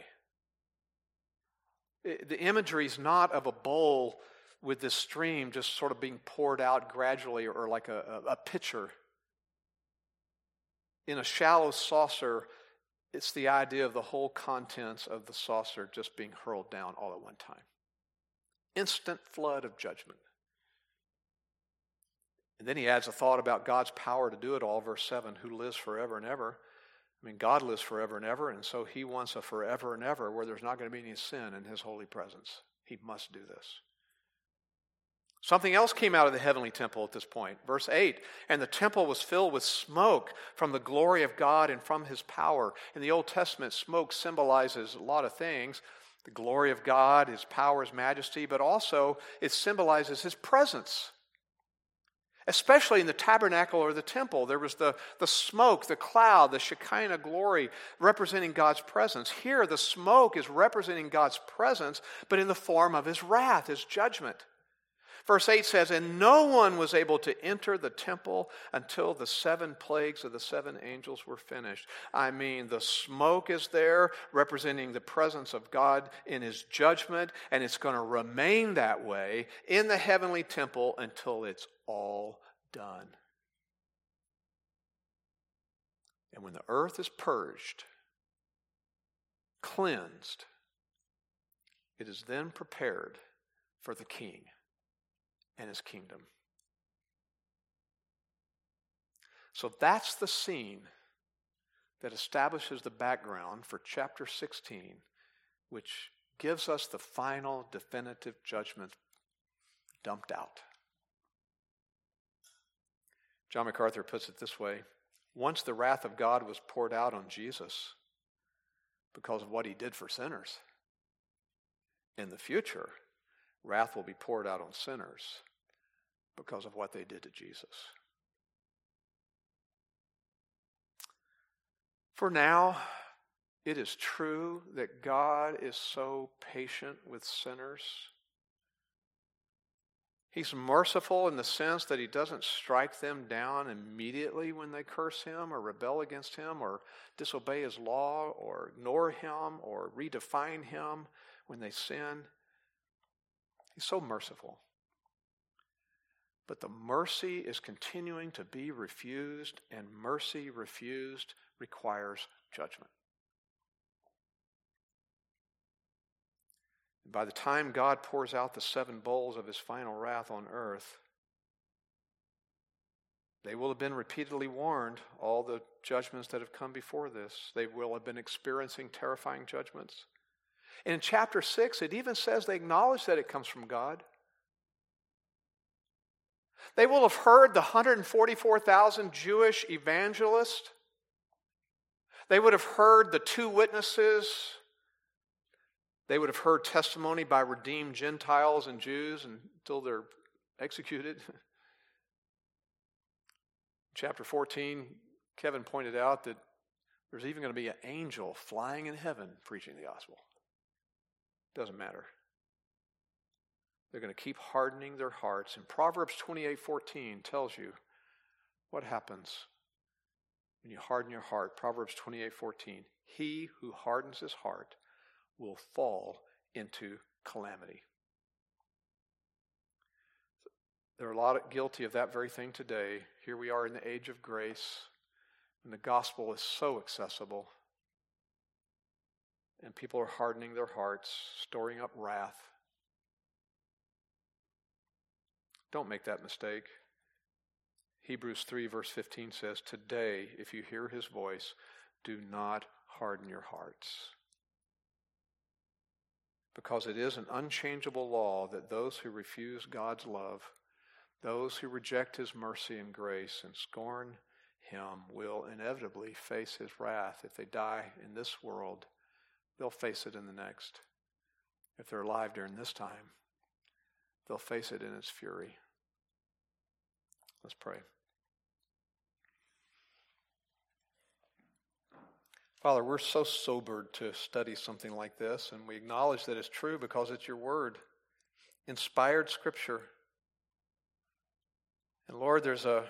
S1: The imagery is not of a bowl with this stream just sort of being poured out gradually or like a, a, a pitcher. In a shallow saucer, it's the idea of the whole contents of the saucer just being hurled down all at one time. Instant flood of judgment. And then he adds a thought about God's power to do it all, verse 7 who lives forever and ever. I mean, God lives forever and ever, and so He wants a forever and ever where there's not going to be any sin in His holy presence. He must do this. Something else came out of the heavenly temple at this point. Verse 8 And the temple was filled with smoke from the glory of God and from His power. In the Old Testament, smoke symbolizes a lot of things the glory of God, His power, His majesty, but also it symbolizes His presence. Especially in the tabernacle or the temple, there was the, the smoke, the cloud, the Shekinah glory representing God's presence. Here, the smoke is representing God's presence, but in the form of his wrath, his judgment. Verse 8 says, And no one was able to enter the temple until the seven plagues of the seven angels were finished. I mean, the smoke is there representing the presence of God in his judgment, and it's going to remain that way in the heavenly temple until it's all done. And when the earth is purged, cleansed, it is then prepared for the king and his kingdom. So that's the scene that establishes the background for chapter 16, which gives us the final definitive judgment dumped out. John MacArthur puts it this way Once the wrath of God was poured out on Jesus because of what he did for sinners, in the future, wrath will be poured out on sinners because of what they did to Jesus. For now, it is true that God is so patient with sinners. He's merciful in the sense that he doesn't strike them down immediately when they curse him or rebel against him or disobey his law or ignore him or redefine him when they sin. He's so merciful. But the mercy is continuing to be refused, and mercy refused requires judgment. By the time God pours out the seven bowls of his final wrath on earth, they will have been repeatedly warned, all the judgments that have come before this. They will have been experiencing terrifying judgments. And in chapter 6, it even says they acknowledge that it comes from God. They will have heard the 144,000 Jewish evangelists they would have heard the two witnesses. They would have heard testimony by redeemed Gentiles and Jews until they're executed. Chapter 14, Kevin pointed out that there's even going to be an angel flying in heaven preaching the gospel. Doesn't matter. They're going to keep hardening their hearts. And Proverbs 28:14 tells you what happens when you harden your heart, Proverbs 28:14, he who hardens his heart will fall into calamity. There are a lot of guilty of that very thing today. Here we are in the age of grace, and the gospel is so accessible. And people are hardening their hearts, storing up wrath. Don't make that mistake. Hebrews 3, verse 15 says, Today, if you hear his voice, do not harden your hearts. Because it is an unchangeable law that those who refuse God's love, those who reject his mercy and grace and scorn him, will inevitably face his wrath. If they die in this world, they'll face it in the next. If they're alive during this time, they'll face it in its fury. Let's pray. Father, we're so sobered to study something like this, and we acknowledge that it's true because it's your word, inspired scripture. And Lord, there's a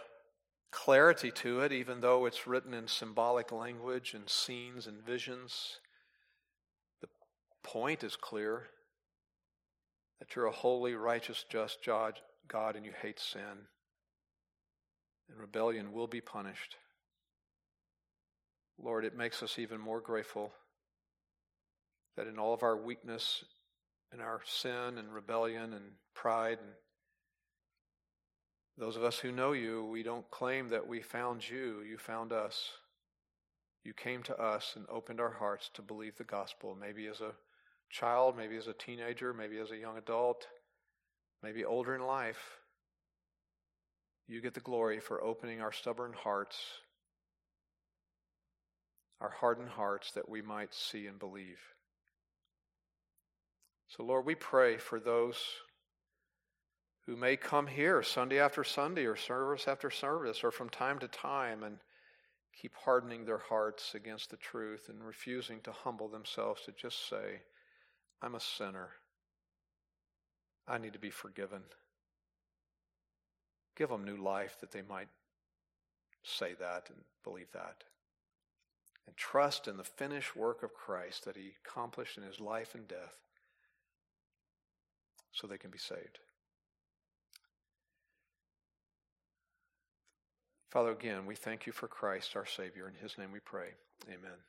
S1: clarity to it, even though it's written in symbolic language and scenes and visions. The point is clear that you're a holy, righteous, just God, and you hate sin. And rebellion will be punished. Lord, it makes us even more grateful that in all of our weakness, and our sin and rebellion and pride, and those of us who know you, we don't claim that we found you, you found us. You came to us and opened our hearts to believe the gospel, maybe as a child, maybe as a teenager, maybe as a young adult, maybe older in life. You get the glory for opening our stubborn hearts our hardened hearts that we might see and believe. So, Lord, we pray for those who may come here Sunday after Sunday or service after service or from time to time and keep hardening their hearts against the truth and refusing to humble themselves to just say, I'm a sinner. I need to be forgiven. Give them new life that they might say that and believe that and trust in the finished work of Christ that he accomplished in his life and death so they can be saved. Father, again, we thank you for Christ, our Savior. In his name we pray. Amen.